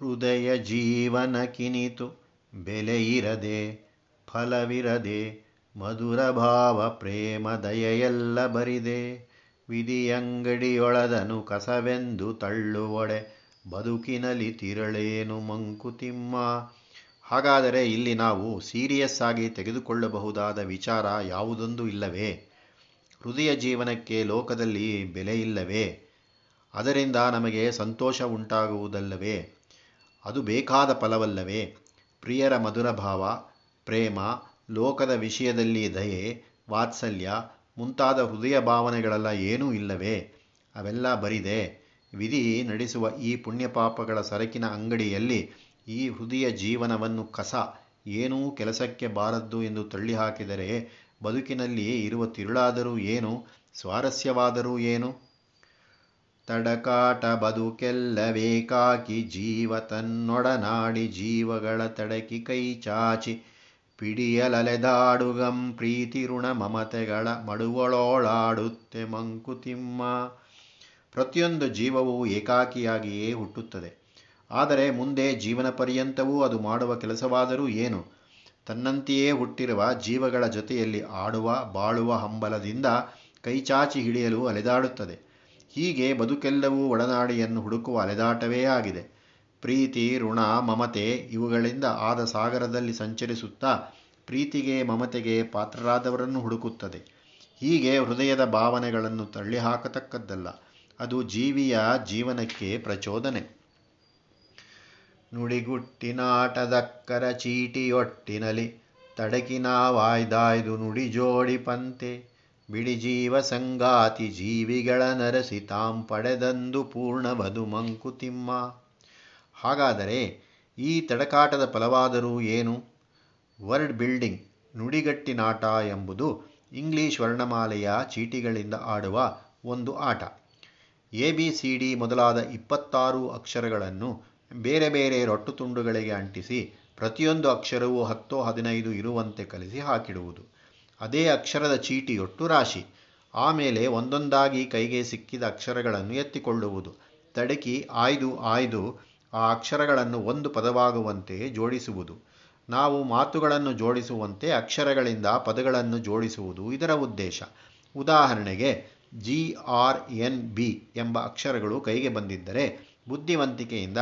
ಹೃದಯ ಜೀವನ ಕಿನಿತು ಬೆಲೆಯಿರದೆ ಫಲವಿರದೆ, ಮಧುರ ಭಾವ ಪ್ರೇಮ ದಯೆಯೆಲ್ಲ ಬರಿದೆ. ವಿಧಿಯಂಗಡಿಯೊಳದನು ಕಸವೆಂದು ತಳ್ಳುವೊಡೆ, ಬದುಕಿನಲ್ಲಿ ತಿರಳೇನು ಮಂಕುತಿಮ್ಮ ಹಾಗಾದರೆ ಇಲ್ಲಿ ನಾವು ಸೀರಿಯಸ್ ಆಗಿ ತೆಗೆದುಕೊಳ್ಳಬಹುದಾದ ವಿಚಾರ ಯಾವುದೊಂದು ಇಲ್ಲವೇ? ಹೃದಯ ಜೀವನಕ್ಕೆ ಲೋಕದಲ್ಲಿ ಬೆಲೆ ಇಲ್ಲವೇ? ಅದರಿಂದ ನಮಗೆ ಸಂತೋಷ ಉಂಟಾಗುವುದಲ್ಲವೇ? ಅದು ಬೇಕಾದ ಫಲವಲ್ಲವೇ? ಪ್ರಿಯರ ಮಧುರ ಭಾವ, ಪ್ರೇಮ, ಲೋಕದ ವಿಷಯದಲ್ಲಿ ದಯೆ, ವಾತ್ಸಲ್ಯ, ಮುಂತಾದ ಹೃದಯ ಭಾವನೆಗಳೆಲ್ಲ ಏನೂ ಇಲ್ಲವೇ? ಅವೆಲ್ಲ ಬರಿದೆ. ವಿಧಿ ನಡೆಸುವ ಈ ಪುಣ್ಯಪಾಪಗಳ ಸರಕಿನ ಅಂಗಡಿಯಲ್ಲಿ ಈ ಹೃದಯ ಜೀವನವನ್ನು ಕಸ, ಏನೂ ಕೆಲಸಕ್ಕೆ ಬಾರದ್ದು ಎಂದು ತಳ್ಳಿಹಾಕಿದರೆ ಬದುಕಿನಲ್ಲಿ ಇರುವ ತಿರುಳಾದರೂ ಏನು, ಸ್ವಾರಸ್ಯವಾದರೂ ಏನು? ತಡಕಾಟ ಬದುಕೆಲ್ಲವೇಕಾಕಿ ಜೀವ ತನ್ನೊಡನಾಡಿ ಜೀವಗಳ ತಡಕಿ ಕೈ ಚಾಚಿ ಪಿಡಿಯಲಲೆದಾಡುಗಂ ಪ್ರೀತಿ ಋಣ ಮಮತೆಗಳ ಮಡುವಳೋಳಾಡುತ್ತೆ ಮಂಕುತಿಮ್ಮ ಪ್ರತಿಯೊಂದು ಜೀವವು ಏಕಾಕಿಯಾಗಿಯೇ ಹುಟ್ಟುತ್ತದೆ. ಆದರೆ ಮುಂದೆ ಜೀವನ ಪರ್ಯಂತವೂ ಅದು ಮಾಡುವ ಕೆಲಸವಾದರೂ ಏನು? ತನ್ನಂತೆಯೇ ಹುಟ್ಟಿರುವ ಜೀವಗಳ ಜೊತೆಯಲ್ಲಿ ಆಡುವ, ಬಾಳುವ ಹಂಬಲದಿಂದ ಕೈಚಾಚಿ ಹಿಡಿಯಲು ಅಲೆದಾಡುತ್ತದೆ. ಹೀಗೆ ಬದುಕೆಲ್ಲವೂ ಒಡನಾಡಿಯನ್ನು ಹುಡುಕುವ ಅಲೆದಾಟವೇ ಆಗಿದೆ. ಪ್ರೀತಿ, ಋಣ, ಮಮತೆ ಇವುಗಳಿಂದ ಆದ ಸಾಗರದಲ್ಲಿ ಸಂಚರಿಸುತ್ತಾ ಪ್ರೀತಿಗೆ, ಮಮತೆಗೆ ಪಾತ್ರರಾದವರನ್ನು ಹುಡುಕುತ್ತದೆ. ಹೀಗೆ ಹೃದಯದ ಭಾವನೆಗಳನ್ನು ತಳ್ಳಿಹಾಕತಕ್ಕದ್ದಲ್ಲ. ಅದು ಜೀವಿಯ ಜೀವನಕ್ಕೆ ಪ್ರಚೋದನೆ. ನುಡಿಗುಟ್ಟಿನಾಟದಕ್ಕರ ಚೀಟಿಯೊಟ್ಟಿನಲಿ ತಡಕಿನ ವಾಯ್ದಾಯ್ದು ನುಡಿ ಜೋಡಿ ಪಂತೆ. ಬಿಡಿ ಜೀವ ಸಂಗಾತಿ ಜೀವಿಗಳ ನರಸಿ ತಾಂ ಪಡೆದಂದು ಪೂರ್ಣವದು ಮಂಕುತಿಮ್ಮ. ಹಾಗಾದರೆ ಈ ತಡಕಾಟದ ಫಲವಾದರೂ ಏನು? ವರ್ಡ್ ಬಿಲ್ಡಿಂಗ್ ನುಡಿಗಟ್ಟಿನಾಟ ಎಂಬುದು ಇಂಗ್ಲಿಷ್ ವರ್ಣಮಾಲೆಯ ಚೀಟಿಗಳಿಂದ ಆಡುವ ಒಂದು ಆಟ. ಎ ಬಿ ಸಿ ಡಿ ಮೊದಲಾದ ಇಪ್ಪತ್ತಾರು ಅಕ್ಷರಗಳನ್ನು ಬೇರೆ ಬೇರೆ ರೊಟ್ಟು ತುಂಡುಗಳಿಗೆ ಅಂಟಿಸಿ ಪ್ರತಿಯೊಂದು ಅಕ್ಷರವೂ ಹತ್ತೋ ಹದಿನೈದು ಇರುವಂತೆ ಕಲಿಸಿ ಹಾಕಿಡುವುದು. ಅದೇ ಅಕ್ಷರದ ಚೀಟಿಯೊಟ್ಟು ರಾಶಿ. ಆಮೇಲೆ ಒಂದೊಂದಾಗಿ ಕೈಗೆ ಸಿಕ್ಕಿದ ಅಕ್ಷರಗಳನ್ನು ಎತ್ತಿಕೊಳ್ಳುವುದು. ತಡಕಿ ಆಯ್ದು ಆಯ್ದು ಆ ಅಕ್ಷರಗಳನ್ನು ಒಂದು ಪದವಾಗುವಂತೆ ಜೋಡಿಸುವುದು. ನಾವು ಮಾತುಗಳನ್ನು ಜೋಡಿಸುವಂತೆ ಅಕ್ಷರಗಳಿಂದ ಪದಗಳನ್ನು ಜೋಡಿಸುವುದು ಇದರ ಉದ್ದೇಶ. ಉದಾಹರಣೆಗೆ, ಜಿ ಆರ್ ಎನ್ ಬಿ ಎಂಬ ಅಕ್ಷರಗಳು ಕೈಗೆ ಬಂದಿದ್ದರೆ ಬುದ್ಧಿವಂತಿಕೆಯಿಂದ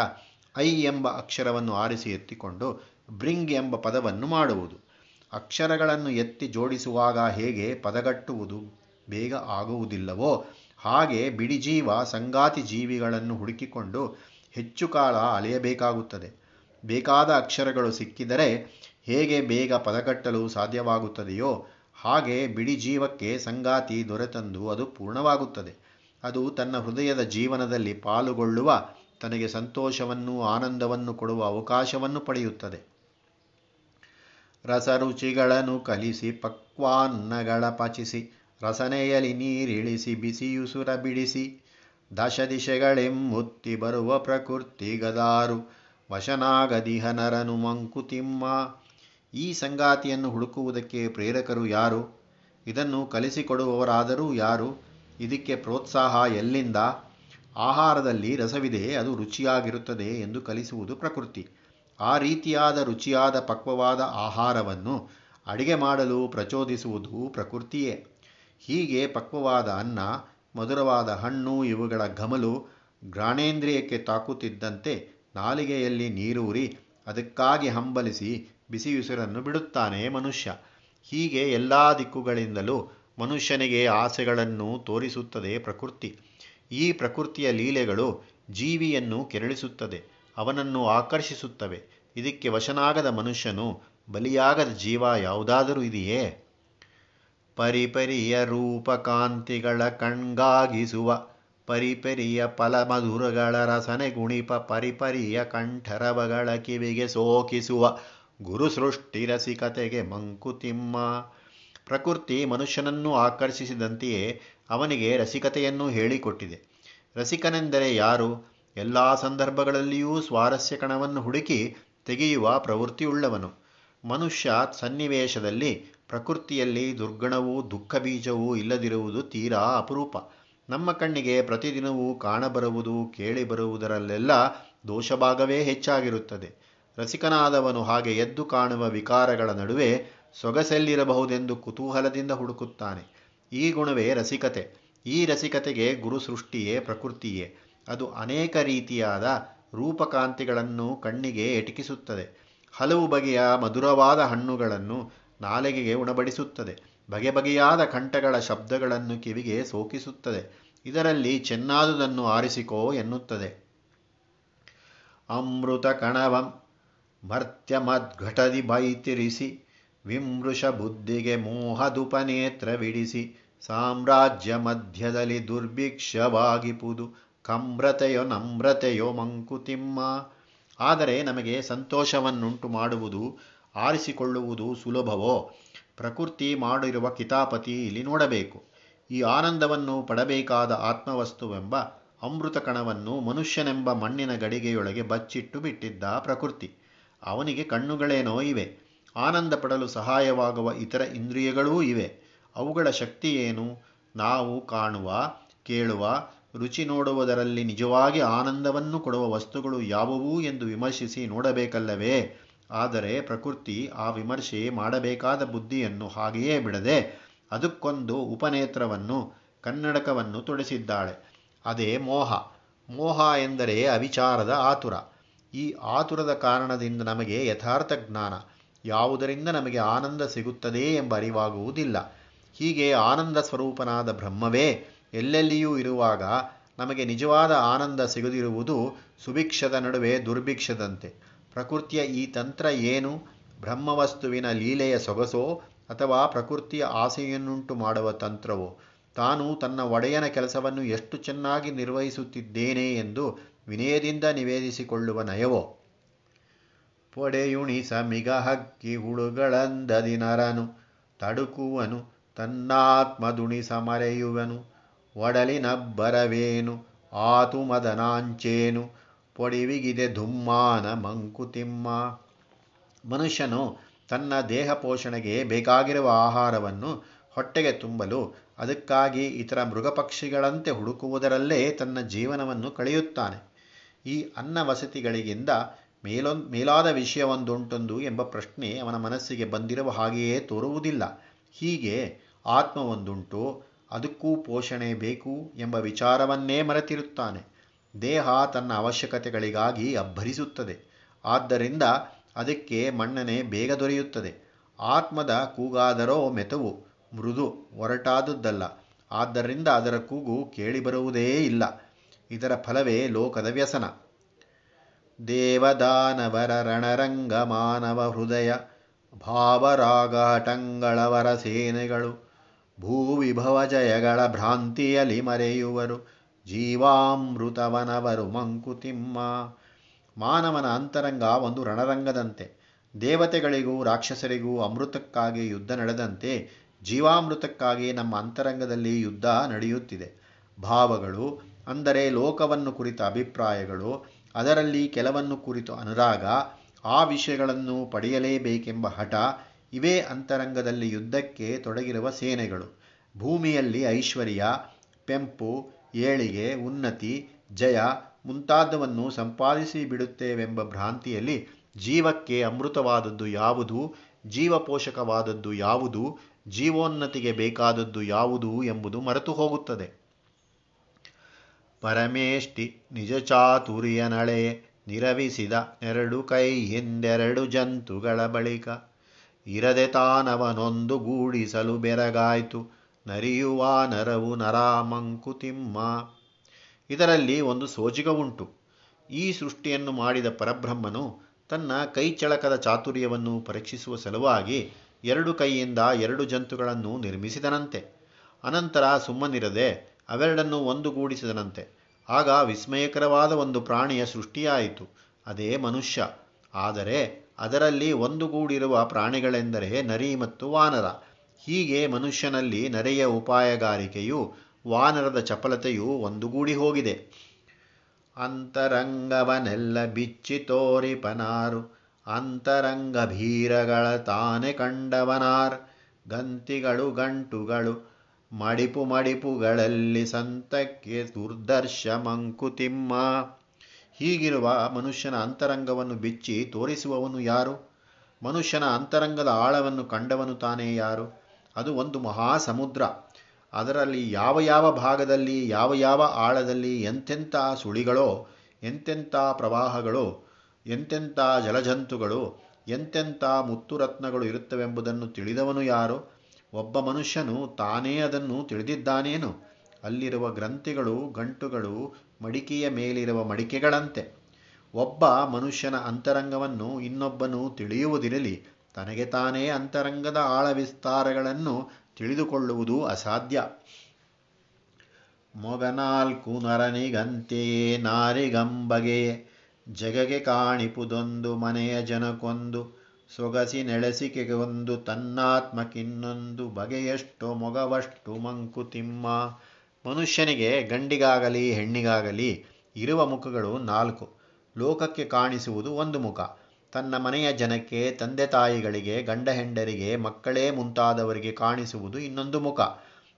ಐ ಎಂಬ ಅಕ್ಷರವನ್ನು ಆರಿಸಿ ಎತ್ತಿಕೊಂಡು ಬ್ರಿಂಗ್ ಎಂಬ ಪದವನ್ನು ಮಾಡುವುದು. ಅಕ್ಷರಗಳನ್ನು ಎತ್ತಿ ಜೋಡಿಸುವಾಗ ಹೇಗೆ ಪದಗಟ್ಟುವುದು ಬೇಗ ಆಗುವುದಿಲ್ಲವೋ, ಹಾಗೆ ಬಿಡಿ ಜೀವ ಸಂಗಾತಿ ಜೀವಿಗಳನ್ನು ಹುಡುಕಿಕೊಂಡು ಹೆಚ್ಚು ಕಾಲ ಅಲೆಯಬೇಕಾಗುತ್ತದೆ. ಬೇಕಾದ ಅಕ್ಷರಗಳು ಸಿಕ್ಕಿದರೆ ಹೇಗೆ ಬೇಗ ಪದಗಟ್ಟಲು ಸಾಧ್ಯವಾಗುತ್ತದೆಯೋ, ಹಾಗೆ ಬಿಡಿ ಜೀವಕ್ಕೆ ಸಂಗಾತಿ ದೊರೆತಂದು ಅದು ಪೂರ್ಣವಾಗುತ್ತದೆ. ಅದು ತನ್ನ ಹೃದಯದ ಜೀವನದಲ್ಲಿ ಪಾಲುಗೊಳ್ಳುವ, ತನಗೆ ಸಂತೋಷವನ್ನು ಆನಂದವನ್ನು ಕೊಡುವ ಅವಕಾಶವನ್ನು ಪಡೆಯುತ್ತದೆ. ರಸರುಚಿಗಳನ್ನು ಕಲಿಸಿ, ಪಕ್ವಾನ್ನಗಳ ಪಚಿಸಿ, ರಸನೆಯಲ್ಲಿ ನೀರಿಳಿಸಿ, ಬಿಸಿಯುಸುರ ಬಿಡಿಸಿ ದಶ ದಿಶೆಗಳೆಂಬುತ್ತಿ ಬರುವ ಪ್ರಕೃತಿ ಗದಾರು, ವಶನಾಗದಿಹನರನು ಮಂಕುತಿಮ್ಮ. ಈ ಸಂಗಾತಿಯನ್ನು ಹುಡುಕುವುದಕ್ಕೆ ಪ್ರೇರಕರು ಯಾರು? ಇದನ್ನು ಕಲಿಸಿಕೊಡುವವರಾದರೂ ಯಾರು? ಇದಕ್ಕೆ ಪ್ರೋತ್ಸಾಹ ಎಲ್ಲಿಂದ? ಆಹಾರದಲ್ಲಿ ರಸವಿದೆ, ಅದು ರುಚಿಯಾಗಿರುತ್ತದೆ ಎಂದು ಕಲಿಸುವುದು ಪ್ರಕೃತಿ. ಆ ರೀತಿಯಾದ ರುಚಿಯಾದ ಪಕ್ವವಾದ ಆಹಾರವನ್ನು ಅಡಿಗೆ ಮಾಡಲು ಪ್ರಚೋದಿಸುವುದು ಪ್ರಕೃತಿಯೇ. ಹೀಗೆ ಪಕ್ವವಾದ ಅನ್ನ, ಮಧುರವಾದ ಹಣ್ಣು ಇವುಗಳ ಘಮಲು ಘ್ರಾಣೇಂದ್ರಿಯಕ್ಕೆ ತಾಕುತ್ತಿದ್ದಂತೆ ನಾಲಿಗೆಯಲ್ಲಿ ನೀರೂರಿ ಅದಕ್ಕಾಗಿ ಹಂಬಲಿಸಿ ಬಿಸಿಯುಸಿರನ್ನು ಬಿಡುತ್ತಾನೆ ಮನುಷ್ಯ. ಹೀಗೆ ಎಲ್ಲ ದಿಕ್ಕುಗಳಿಂದಲೂ ಮನುಷ್ಯನಿಗೆ ಆಸೆಗಳನ್ನು ತೋರಿಸುತ್ತದೆ ಪ್ರಕೃತಿ. ಈ ಪ್ರಕೃತಿಯ ಲೀಲೆಗಳು ಜೀವಿಯನ್ನು ಕೆರಳಿಸುತ್ತದೆ. ಅವನನ್ನು ಆಕರ್ಷಿಸುತ್ತವೆ. ಇದಕ್ಕೆ ವಶನಾಗದ ಮನುಷ್ಯನು ಬಲಿಯಾಗದ ಜೀವ ಯಾವುದಾದರೂ ಇದೆಯೇ? ಪರಿಪರಿಯ ರೂಪಕಾಂತಿಗಳ ಕಣ್ಗಾಗಿಸುವ, ಪರಿಪರಿಯ ಫಲಮಧುರಗಳ ರಸನೆ ಗುಣಿಪ ಪರಿಪರಿಯ ಕಂಠರವಗಳ ಕಿವಿಗೆ ಸೋಕಿಸುವ, ಗುರು ಸೃಷ್ಟಿ ರಸಿಕತೆಗೆ ಮಂಕುತಿಮ್ಮ ಪ್ರಕೃತಿ ಮನುಷ್ಯನನ್ನು ಆಕರ್ಷಿಸಿದಂತೆಯೇ ಅವನಿಗೆ ರಸಿಕತೆಯನ್ನು ಹೇಳಿಕೊಟ್ಟಿದೆ. ರಸಿಕನೆಂದರೆ ಯಾರು? ಎಲ್ಲ ಸಂದರ್ಭಗಳಲ್ಲಿಯೂ ಸ್ವಾರಸ್ಯ ಕಣವನ್ನು ಹುಡುಕಿ ತೆಗೆಯುವ ಪ್ರವೃತ್ತಿಯುಳ್ಳವನು. ಮನುಷ್ಯ ಸನ್ನಿವೇಶದಲ್ಲಿ ಪ್ರಕೃತಿಯಲ್ಲಿ ದುರ್ಗಣವೂ ದುಃಖ ಬೀಜವೂ ಇಲ್ಲದಿರುವುದು ತೀರಾ ಅಪರೂಪ. ನಮ್ಮ ಕಣ್ಣಿಗೆ ಪ್ರತಿದಿನವೂ ಕಾಣಬರುವುದು, ಕೇಳಿಬರುವುದರಲ್ಲೆಲ್ಲ ದೋಷಭಾಗವೇ ಹೆಚ್ಚಾಗಿರುತ್ತದೆ. ರಸಿಕನಾದವನು ಹಾಗೆ ಎದ್ದು ಕಾಣುವ ವಿಕಾರಗಳ ನಡುವೆ ಸೊಗಸೆಲ್ಲಿರಬಹುದೆಂದು ಕುತೂಹಲದಿಂದ ಹುಡುಕುತ್ತಾನೆ. ಈ ಗುಣವೇ ರಸಿಕತೆ. ಈ ರಸಿಕತೆಗೆ ಗುರು ಸೃಷ್ಟಿಯೇ ಪ್ರಕೃತಿಯೇ. ಅದು ಅನೇಕ ರೀತಿಯಾದ ರೂಪಕಾಂತಿಗಳನ್ನು ಕಣ್ಣಿಗೆ ಎಟಕಿಸುತ್ತದೆ. ಹಲವು ಬಗೆಯ ಮಧುರವಾದ ಹಣ್ಣುಗಳನ್ನು ನಾಲಿಗೆಗೆ ಉಣಬಡಿಸುತ್ತದೆ. ಬಗೆ ಬಗೆಯಾದ ಕಂಠಗಳ ಶಬ್ದಗಳನ್ನು ಕಿವಿಗೆ ಸೋಕಿಸುತ್ತದೆ. ಇದರಲ್ಲಿ ಚೆನ್ನಾದುದನ್ನು ಆರಿಸಿಕೋ ಎನ್ನುತ್ತದೆ. ಅಮೃತ ಕಣವಂ ಮರ್ತ್ಯಮದ್ಘಟದಿ ಬೈತಿರಿಸಿ ವಿಮೃಷ ಬುದ್ಧಿಗೆ ಮೋಹದುಪನೇತ್ರವಿಡಿಸಿ ಸಾಮ್ರಾಜ್ಯ ಮಧ್ಯದಲ್ಲಿ ದುರ್ಭಿಕ್ಷವಾಗಿಪುದು ಕಮ್ರತೆಯೋ ನಮ್ರತೆಯೋ ಮಂಕುತಿಮ್ಮ. ಆದರೆ ನಮಗೆ ಸಂತೋಷವನ್ನುಂಟು ಮಾಡುವುದು, ಆರಿಸಿಕೊಳ್ಳುವುದು ಸುಲಭವೋ? ಪ್ರಕೃತಿ ಮಾಡಿರುವ ಕಿತಾಪತಿ ಇಲ್ಲಿ ನೋಡಬೇಕು. ಈ ಆನಂದವನ್ನು ಪಡಬೇಕಾದ ಆತ್ಮವಸ್ತುವೆಂಬ ಅಮೃತ ಕಣವನ್ನು ಮನುಷ್ಯನೆಂಬ ಮಣ್ಣಿನ ಗಡಿಗೆಯೊಳಗೆ ಬಚ್ಚಿಟ್ಟು ಬಿಟ್ಟಿದ್ದ ಪ್ರಕೃತಿ. ಅವನಿಗೆ ಕಣ್ಣುಗಳೇನೋ ಇವೆ. ಆನಂದ ಪಡಲು ಸಹಾಯವಾಗುವ ಇತರ ಇಂದ್ರಿಯಗಳೂ ಇವೆ. ಅವುಗಳ ಶಕ್ತಿ ಏನು? ನಾವು ಕಾಣುವ, ಕೇಳುವ ರುಚಿ ನೋಡುವುದರಲ್ಲಿ ನಿಜವಾಗಿ ಆನಂದವನ್ನು ಕೊಡುವ ವಸ್ತುಗಳು ಯಾವುವು ಎಂದು ವಿಮರ್ಶಿಸಿ ನೋಡಬೇಕಲ್ಲವೇ? ಆದರೆ ಪ್ರಕೃತಿ ಆ ವಿಮರ್ಶೆ ಮಾಡಬೇಕಾದ ಬುದ್ಧಿಯನ್ನು ಹಾಗೆಯೇ ಬಿಡದೆ ಅದಕ್ಕೊಂದು ಉಪನೇತ್ರವನ್ನು, ಕನ್ನಡಕವನ್ನು ತೊಡಿಸಿದ್ದಾಳೆ. ಅದೇ ಮೋಹ. ಮೋಹ ಎಂದರೆ ಅವಿಚಾರದ ಆತುರ. ಈ ಆತುರದ ಕಾರಣದಿಂದ ನಮಗೆ ಯಥಾರ್ಥ ಜ್ಞಾನ. ಯಾವುದರಿಂದ ನಮಗೆ ಆನಂದ ಸಿಗುತ್ತದೆ ಎಂಬ ಅರಿವಾಗುವುದಿಲ್ಲ. ಹೀಗೆ ಆನಂದ ಸ್ವರೂಪನಾದ ಬ್ರಹ್ಮವೇ ಎಲ್ಲೆಲ್ಲಿಯೂ ಇರುವಾಗ ನಮಗೆ ನಿಜವಾದ ಆನಂದ ಸಿಗದಿರುವುದು ಸುಭಿಕ್ಷದ ನಡುವೆ ದುರ್ಭಿಕ್ಷದಂತೆ. ಪ್ರಕೃತಿಯ ಈ ತಂತ್ರ ಏನು? ಬ್ರಹ್ಮವಸ್ತುವಿನ ಲೀಲೆಯ ಸೊಗಸೋ ಅಥವಾ ಪ್ರಕೃತಿಯ ಆಸೆಯನ್ನುಂಟು ಮಾಡುವ ತಂತ್ರವೋ? ತಾನು ತನ್ನ ಒಡೆಯನ ಕೆಲಸವನ್ನು ಎಷ್ಟು ಚೆನ್ನಾಗಿ ನಿರ್ವಹಿಸುತ್ತಿದ್ದೇನೆ ಎಂದು ವಿನಯದಿಂದ ನಿವೇದಿಸಿಕೊಳ್ಳುವ ನಯವೋ? ಪೊಡೆಯುಣಿಸ ಮಿಗ ಹಕ್ಕಿ ಹುಳುಗಳಂದದಿ ನರನು, ತಡುಕುವನು ತನ್ನಾತ್ಮದುಣಿಸ ಮರೆಯುವನು ಒಡಲಿನಬ್ಬರವೇನು? ಆತು ಮದನಾಂಚೇನು? ಪೊಡಿವಿಗಿದೆ ಧುಮ್ಮಾನ ಮಂಕುತಿಮ್ಮ. ಮನುಷ್ಯನು ತನ್ನ ದೇಹ ಪೋಷಣೆಗೆ ಬೇಕಾಗಿರುವ ಆಹಾರವನ್ನು ಹೊಟ್ಟೆಗೆ ತುಂಬಲು ಅದಕ್ಕಾಗಿ ಇತರ ಮೃಗಪಕ್ಷಿಗಳಂತೆ ಹುಡುಕುವುದರಲ್ಲೇ ತನ್ನ ಜೀವನವನ್ನು ಕಳೆಯುತ್ತಾನೆ. ಈ ಅನ್ನ ವಸತಿಗಳಿಗಿಂತ ಮೇಲೊಂದು ಮೇಲಾದ ವಿಷಯವೊಂದುಂಟೊಂದು ಎಂಬ ಪ್ರಶ್ನೆ ಅವನ ಮನಸ್ಸಿಗೆ ಬಂದಿರುವ ಹಾಗೆಯೇ ತೋರುವುದಿಲ್ಲ. ಹೀಗೆ ಆತ್ಮವೊಂದುಂಟು ಅದಕ್ಕೂ ಪೋಷಣೆ ಬೇಕು ಎಂಬ ವಿಚಾರವನ್ನೇ ಮರೆತಿರುತ್ತಾನೆ. ದೇಹ ತನ್ನ ಅವಶ್ಯಕತೆಗಳಿಗಾಗಿ ಅಬ್ಬರಿಸುತ್ತದೆ. ಆದ್ದರಿಂದ ಅದಕ್ಕೆ ಮನ್ನಣೆ ಬೇಗ ದೊರೆಯುತ್ತದೆ. ಆತ್ಮದ ಕೂಗಾದರೋ ಮೆತವು, ಮೃದು, ಒರಟಾದದ್ದಲ್ಲ. ಆದ್ದರಿಂದ ಅದರ ಕೂಗು ಕೇಳಿಬರುವುದೇ ಇಲ್ಲ. ಇದರ ಫಲವೇ ಲೋಕದ ವ್ಯಸನ. ದೇವದಾನವರ ರಣರಂಗ ಮಾನವ ಹೃದಯ ಭಾವರಾಗಟಂಗಳವರ ಸೇನೆಗಳು ಭೂವಿಭವ ಜಯಗಳ ಭ್ರಾಂತಿಯಲ್ಲಿ ಮರೆಯುವರು. ಜೀವಾಮೃತವನವರು ಮಂಕುತಿಮ್ಮ. ಮಾನವನ ಅಂತರಂಗ ಒಂದು ರಣರಂಗದಂತೆ. ದೇವತೆಗಳಿಗೂ ರಾಕ್ಷಸರಿಗೂ ಅಮೃತಕ್ಕಾಗಿ ಯುದ್ಧ ನಡೆದಂತೆ ಜೀವಾಮೃತಕ್ಕಾಗಿ ನಮ್ಮ ಅಂತರಂಗದಲ್ಲಿ ಯುದ್ಧ ನಡೆಯುತ್ತಿದೆ. ಭಾವಗಳು, ಅಂದರೆ ಲೋಕವನ್ನು ಕುರಿತ ಅಭಿಪ್ರಾಯಗಳು, ಅದರಲ್ಲಿ ಕೆಲವನ್ನು ಕುರಿತು ಅನುರಾಗ, ಆ ವಿಷಯಗಳನ್ನು ಪಡೆಯಲೇಬೇಕೆಂಬ ಹಠ ಇವೇ ಅಂತರಂಗದಲ್ಲಿ ಯುದ್ಧಕ್ಕೆ ತೊಡಗಿರುವ ಸೇನೆಗಳು. ಭೂಮಿಯಲ್ಲಿ ಐಶ್ವರ್ಯ, ಪೆಂಪು, ಏಳಿಗೆ, ಉನ್ನತಿ, ಜಯ ಮುಂತಾದವನ್ನು ಸಂಪಾದಿಸಿ ಬಿಡುತ್ತೇವೆಂಬ ಭ್ರಾಂತಿಯಲ್ಲಿ ಜೀವಕ್ಕೆ ಅಮೃತವಾದದ್ದು ಯಾವುದು, ಜೀವಪೋಷಕವಾದದ್ದು ಯಾವುದು, ಜೀವೋನ್ನತಿಗೆ ಬೇಕಾದದ್ದು ಯಾವುದು ಎಂಬುದು ಮರೆತು ಹೋಗುತ್ತದೆ. ಪರಮೇಷ್ಠಿ ನಿಜ ಚಾತುರ್ಯ ನಳೆ ನಿರವಿಸಿದ ಎರಡು ಕೈ, ಹಿಂದೆರಡು ಜಂತುಗಳ ಬಳಿಕ. ಇರದೆ ತಾನವನೊಂದು ಗೂಡಿಸಲು ಬೆರಗಾಯಿತು. ನರಿಯುವ ನರವು ನರಾಮಂಕುತಿಮ್ಮ ಇದರಲ್ಲಿ ಒಂದು ಸೋಜಿಗ ಉಂಟು ಈ ಸೃಷ್ಟಿಯನ್ನು ಮಾಡಿದ ಪರಬ್ರಹ್ಮನು ತನ್ನ ಕೈಚಳಕದ ಚಾತುರ್ಯವನ್ನು ಪರೀಕ್ಷಿಸುವ ಸಲುವಾಗಿ ಎರಡು ಕೈಯಿಂದ ಎರಡು ಜಂತುಗಳನ್ನು ನಿರ್ಮಿಸಿದನಂತೆ. ಅನಂತರ ಸುಮ್ಮನಿರದೆ ಅವೆರಡನ್ನು ಒಂದುಗೂಡಿಸಿದನಂತೆ ಆಗ ವಿಸ್ಮಯಕರವಾದ ಒಂದು ಪ್ರಾಣಿಯ ಸೃಷ್ಟಿಯಾಯಿತು. ಅದೇ ಮನುಷ್ಯ. ಆದರೆ ಅದರಲ್ಲಿ ಒಂದುಗೂಡಿರುವ ಪ್ರಾಣಿಗಳೆಂದರೆ ನರಿ ಮತ್ತು ವಾನರ. ಹೀಗೆ ಮನುಷ್ಯನಲ್ಲಿ ನರೆಯ ಉಪಾಯಗಾರಿಕೆಯು, ವಾನರದ ಚಪಲತೆಯು ಒಂದುಗೂಡಿ ಹೋಗಿದೆ. ಅಂತರಂಗವನೆಲ್ಲ ಬಿಚ್ಚಿ ತೋರಿಪನಾರು ಅಂತರಂಗ ಭೀರಗಳ ತಾನೆ ಕಂಡವನಾರ್. ಗಂತಿಗಳು ಗಂಟುಗಳು, ಮಡಿಪು ಮಡಿಪುಗಳಲ್ಲಿ ಸಂತಕ್ಕೆ ದುರ್ದರ್ಶ ಮಂಕುತಿಮ್ಮ. ಹೀಗಿರುವ ಮನುಷ್ಯನ ಅಂತರಂಗವನ್ನು ಬಿಚ್ಚಿ ತೋರಿಸುವವನು ಯಾರು? ಮನುಷ್ಯನ ಅಂತರಂಗದ ಆಳವನ್ನು ಕಂಡವನು ತಾನೇ ಯಾರು? ಅದು ಒಂದು ಮಹಾ ಸಮುದ್ರ ಅದರಲ್ಲಿ ಯಾವ ಯಾವ ಭಾಗದಲ್ಲಿ, ಯಾವ ಯಾವ ಆಳದಲ್ಲಿ ಎಂತೆಂಥ ಸುಳಿಗಳೋ, ಎಂತೆಂಥ ಪ್ರವಾಹಗಳು, ಎಂತೆಂಥ ಜಲಜಂತುಗಳು, ಎಂತೆಂಥ ಮುತ್ತುರತ್ನಗಳು ಇರುತ್ತವೆಂಬುದನ್ನು ತಿಳಿದವನು ಯಾರು? ಒಬ್ಬ ಮನುಷ್ಯನು ತಾನೇ ಅದನ್ನು ತಿಳಿದಿದ್ದಾನೇನು? ಅಲ್ಲಿರುವ ಗ್ರಂಥಿಗಳು, ಗಂಟುಗಳು ಮಡಿಕೆಯ ಮೇಲಿರುವ ಮಡಿಕೆಗಳಂತೆ. ಒಬ್ಬ ಮನುಷ್ಯನ ಅಂತರಂಗವನ್ನು ಇನ್ನೊಬ್ಬನು ತಿಳಿಯುವುದಿರಲಿ, ತನಗೆ ತಾನೇ ಅಂತರಂಗದ ಆಳ ವಿಸ್ತಾರಗಳನ್ನು ತಿಳಿದುಕೊಳ್ಳುವುದು ಅಸಾಧ್ಯ. ಮೊಗನಾಲ್ಕು ನರನಿಗಂತೆಯೇ ನಾರಿಗಂಬಗೆ, ಜಗಗೆ ಕಾಣಿಪುದೊಂದು ಮನೆಯ ಜನಕೊಂದು, ಸೊಗಸಿ ನೆಳೆಸಿಕೆಗೊಂದು ತನ್ನಾತ್ಮಕ್ಕಿನ್ನೊಂದು ಬಗೆಯಷ್ಟು ಮೊಗವಷ್ಟು ಮಂಕುತಿಮ್ಮ ಮನುಷ್ಯನಿಗೆ ಗಂಡಿಗಾಗಲಿ, ಹೆಣ್ಣಿಗಾಗಲಿ ಇರುವ ಮುಖಗಳು ನಾಲ್ಕು. ಲೋಕಕ್ಕೆ ಕಾಣಿಸುವುದು ಒಂದು ಮುಖ. ತನ್ನ ಮನೆಯ ಜನಕ್ಕೆ, ತಂದೆ ತಾಯಿಗಳಿಗೆ, ಗಂಡ ಹೆಂಡರಿಗೆ, ಮಕ್ಕಳೇ ಮುಂತಾದವರಿಗೆ ಕಾಣಿಸುವುದು ಇನ್ನೊಂದು ಮುಖ.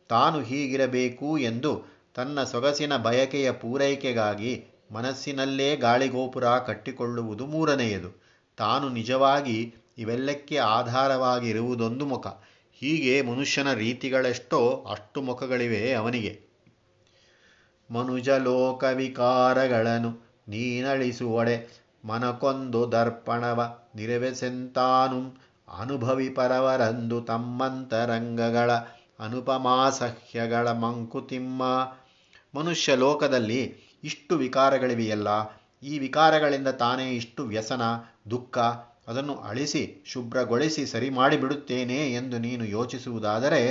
ತಾನು ಹೀಗಿರಬೇಕು ಎಂದು ತನ್ನ ಸೊಗಸಿನ ಬಯಕೆಯ ಪೂರೈಕೆಗಾಗಿ ಮನಸ್ಸಿನಲ್ಲೇ ಗಾಳಿಗೋಪುರ ಕಟ್ಟಿಕೊಳ್ಳುವುದು ಮೂರನೆಯದು. ತಾನು ನಿಜವಾಗಿ ಇವೆಲ್ಲಕ್ಕೆ ಆಧಾರವಾಗಿರುವುದೊಂದು ಮುಖ. ಹೀಗೆ ಮನುಷ್ಯನ ರೀತಿಗಳೆಷ್ಟೋ ಅಷ್ಟು ಮುಖಗಳಿವೆ ಅವನಿಗೆ. ಮನುಜ ಲೋಕ ವಿಕಾರಗಳನ್ನು ನೀನಳಿಸುವಡೆ. ಮನಕೊಂದು ದರ್ಪಣವ ನಿರವೆಸೆಂತಾನು ಅನುಭವಿ ಪರವರಂದು ತಮ್ಮಂತರಂಗಗಳ ಅನುಪಮಾಸಹ್ಯಗಳ ಮಂಕುತಿಮ್ಮ. ಮನುಷ್ಯ ಲೋಕದಲ್ಲಿ ಇಷ್ಟು ವಿಕಾರಗಳಿವೆಯಲ್ಲ, ಈ ವಿಕಾರಗಳಿಂದ ತಾನೇ ಇಷ್ಟು ವ್ಯಸನ, ದುಃಖ, ಅದನ್ನು ಅಳಿಸಿ, ಶುಭ್ರಗೊಳಿಸಿ ಸರಿ ಮಾಡಿಬಿಡುತ್ತೇನೆ ಎಂದು ನೀನು ಯೋಚಿಸುವುದಾದರೆ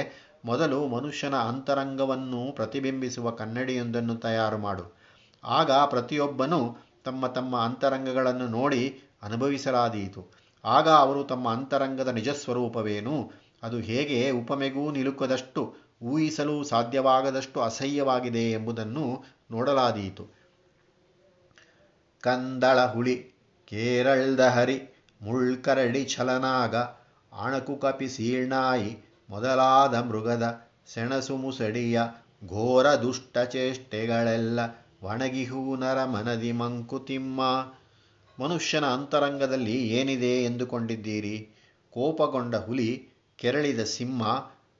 ಮೊದಲು ಮನುಷ್ಯನ ಅಂತರಂಗವನ್ನು ಪ್ರತಿಬಿಂಬಿಸುವ ಕನ್ನಡಿಯೊಂದನ್ನು ತಯಾರು ಮಾಡು. ಆಗ ಪ್ರತಿಯೊಬ್ಬನೂ ತಮ್ಮ ತಮ್ಮ ಅಂತರಂಗಗಳನ್ನು ನೋಡಿ ಅನುಭವಿಸಲಾದೀತು. ಆಗ ಅವರು ತಮ್ಮ ಅಂತರಂಗದ ನಿಜಸ್ವರೂಪವೇನು? ಅದು ಹೇಗೆ ಉಪಮೆಗೂ ನಿಲುಕದಷ್ಟು, ಊಹಿಸಲು ಸಾಧ್ಯವಾಗದಷ್ಟು ಅಸಹ್ಯವಾಗಿದೆ ಎಂಬುದನ್ನು ನೋಡಲಾದೀತು. ಕಂದಳ ಹುಳಿ, ಕೇರಳದ ಹರಿ, ಮುಳ್ಕರಡಿ ಛಲನಾಗ ಅಣಕು ಕಪಿ ಸೀಳ್ನಾಯಿ ಮೊದಲಾದ ಮೃಗದ ಸೆಣಸು ಮುಸಡಿಯ ಘೋರ ದುಷ್ಟ ಚೇಷ್ಟೆಗಳೆಲ್ಲ ಒಣಗಿಹೂ ನರ ಮನದಿ ಮಂಕುತಿಮ್ಮ ಮನುಷ್ಯನ ಅಂತರಂಗದಲ್ಲಿ ಏನಿದೆ ಎಂದುಕೊಂಡಿದ್ದೀರಿ? ಕೋಪಗೊಂಡ ಹುಲಿ ಕೆರಳಿದ ಸಿಂಹ,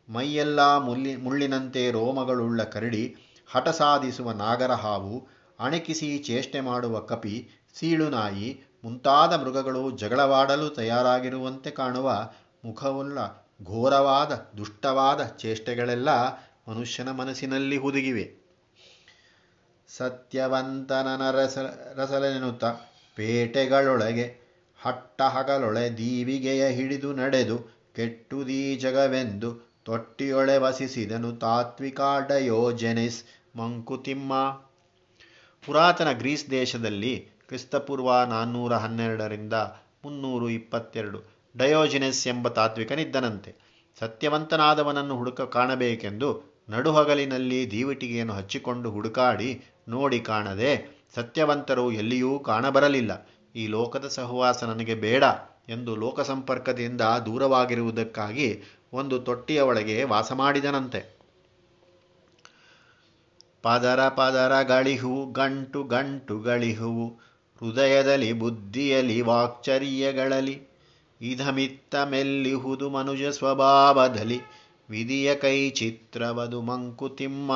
ಮೈಯೆಲ್ಲ ಮುಲ್ಲಿ ಮುಳ್ಳಿನಂತೆ ರೋಮಗಳುಳ್ಳ ಕರಡಿ, ಹಠ ಸಾಧಿಸುವ ನಾಗರ ಹಾವು, ಅಣಕಿಸಿ ಚೇಷ್ಟೆ ಮಾಡುವ ಕಪಿ ಸೀಳುನಾಯಿ ಮುಂತಾದ ಮೃಗಗಳು ಜಗಳವಾಡಲು ತಯಾರಾಗಿರುವಂತೆ ಕಾಣುವ ಮುಖವುಳ್ಳ ಘೋರವಾದ, ದುಷ್ಟವಾದ ಚೇಷ್ಟೆಗಳೆಲ್ಲ ಮನುಷ್ಯನ ಮನಸ್ಸಿನಲ್ಲಿ ಹುದುಗಿವೆ. ಸತ್ಯವಂತನನ ರಸ ರಸಲೆನುತ ಪೇಟೆಗಳೊಳಗೆ, ಹಟ್ಟಹಗಲೊಳೆ ದೀವಿಗೆಯ ಹಿಡಿದು ನಡೆದು ಕೆಟ್ಟುದೀ ಜಗವೆಂದು ತೊಟ್ಟಿಯೊಳೆ ವಸಿಸಿದನು ತಾತ್ವಿಕ ಡಯೋಜೆನಿಸ್ ಮಂಕುತಿಮ್ಮ. ಪುರಾತನ ಗ್ರೀಸ್ ದೇಶದಲ್ಲಿ ಕ್ರಿಸ್ತಪೂರ್ವ ನಾನ್ನೂರ ಹನ್ನೆರಡರಿಂದ ಮುನ್ನೂರು ಇಪ್ಪತ್ತೆರಡು ಡಯೋಜಿನೆಸ್ ಎಂಬ ತಾತ್ವಿಕನಿದ್ದನಂತೆ ಸತ್ಯವಂತನಾದವನನ್ನು ಹುಡುಕ ಕಾಣಬೇಕೆಂದು ನಡುಹಗಲಿನಲ್ಲಿ ದೀವಿಟಿಗೆಯನ್ನು ಹಚ್ಚಿಕೊಂಡು ಹುಡುಕಾಡಿ ನೋಡಿ ಕಾಣದೆ ಸತ್ಯವಂತರು ಎಲ್ಲಿಯೂ ಕಾಣಬರಲಿಲ್ಲ. ಈ ಲೋಕದ ಸಹವಾಸ ನನಗೆ ಬೇಡ ಎಂದು ಲೋಕಸಂಪರ್ಕದಿಂದ ದೂರವಾಗಿರುವುದಕ್ಕಾಗಿ ಒಂದು ತೊಟ್ಟಿಯ ಒಳಗೆ ವಾಸ ಮಾಡಿದನಂತೆ. ಪಾದರ ಪದರ ಗಳಿಹು, ಗಂಟು ಗಂಟು ಗಳಿಹುವು ಹೃದಯದಲ್ಲಿ ಬುದ್ಧಿಯಲ್ಲಿ ವಾಕ್ಚರ್ಯಗಳಲ್ಲಿ ಇಧಮಿತ್ತ ಮೆಲ್ಲಿಹುದು ಮನುಜ ಸ್ವಭಾವದಲ್ಲಿ ವಿಧಿಯ ಕೈ ಚಿತ್ರವದು ಮಂಕುತಿಮ್ಮ.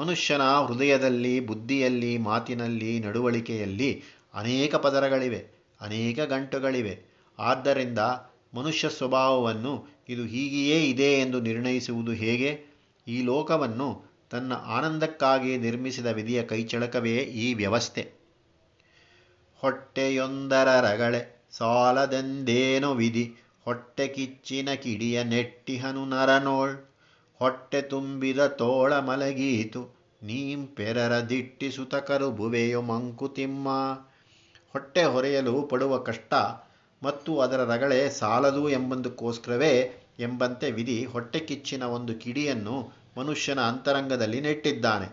ಮನುಷ್ಯನ ಹೃದಯದಲ್ಲಿ, ಬುದ್ಧಿಯಲ್ಲಿ, ಮಾತಿನಲ್ಲಿ, ನಡುವಳಿಕೆಯಲ್ಲಿ ಅನೇಕ ಪದರಗಳಿವೆ, ಅನೇಕ ಗಂಟುಗಳಿವೆ. ಆದ್ದರಿಂದ ಮನುಷ್ಯ ಸ್ವಭಾವವನ್ನು ಇದು ಹೀಗೆಯೇ ಇದೆ ಎಂದು ನಿರ್ಣಯಿಸುವುದು ಹೇಗೆ? ಈ ಲೋಕವನ್ನು ತನ್ನ ಆನಂದಕ್ಕಾಗಿ ನಿರ್ಮಿಸಿದ ವಿಧಿಯ ಕೈಚಳಕವೇ ಈ ವ್ಯವಸ್ಥೆ. ಹೊಟ್ಟೆಯೊಂದರ ರಗಳೆ ಸಾಲದೆಂದೇನೋ ವಿಧಿ. ಹೊಟ್ಟೆ ಕಿಚ್ಚಿನ ಕಿಡಿಯ ನೆಟ್ಟಿಹನು ನರನೋಳ್. ಹೊಟ್ಟೆ ತುಂಬಿದ ತೋಳ ಮಲಗೀತು. ನೀಂಪೆರರ ದಿಟ್ಟಿಸುತ ಕರುಬುವೆಯೋ ಮಂಕುತಿಮ್ಮ ಹೊಟ್ಟೆ ಹೊರೆಯಲು ಪಡುವ ಕಷ್ಟ. ಮತ್ತು ಅದರ ರಗಳೆ ಸಾಲದು ಎಂಬುದಕ್ಕೋಸ್ಕರವೇ ಎಂಬಂತೆ ವಿಧಿ ಹೊಟ್ಟೆ ಕಿಚ್ಚಿನ ಒಂದು ಕಿಡಿಯನ್ನು ಮನುಷ್ಯನ ಅಂತರಂಗದಲ್ಲಿ ನೆಟ್ಟಿದ್ದಾನೆ.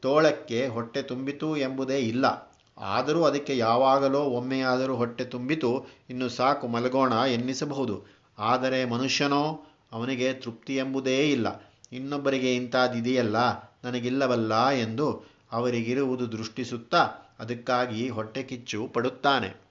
ತೋಳಕ್ಕೆ ಹೊಟ್ಟೆ ತುಂಬಿತು ಎಂಬುದೇ ಇಲ್ಲ. ಆದರೂ ಅದಕ್ಕೆ ಯಾವಾಗಲೋ ಒಮ್ಮೆಯಾದರೂ ಹೊಟ್ಟೆ ತುಂಬಿತು, ಇನ್ನು ಸಾಕು ಮಲಗೋಣ ಎನ್ನಿಸಬಹುದು. ಆದರೆ ಮನುಷ್ಯನೋ, ಅವನಿಗೆ ತೃಪ್ತಿ ಎಂಬುದೇ ಇಲ್ಲ. ಇನ್ನೊಬ್ಬರಿಗೆ ಇಂಥದ್ದಿದೆಯಲ್ಲ? ನನಗಿಲ್ಲವಲ್ಲ ಎಂದು ಅವರಿಗಿರುವುದು ದೃಷ್ಟಿಸುತ್ತಾ ಅದಕ್ಕಾಗಿ ಹೊಟ್ಟೆ ಕಿಚ್ಚು ಪಡುತ್ತಾನೆ.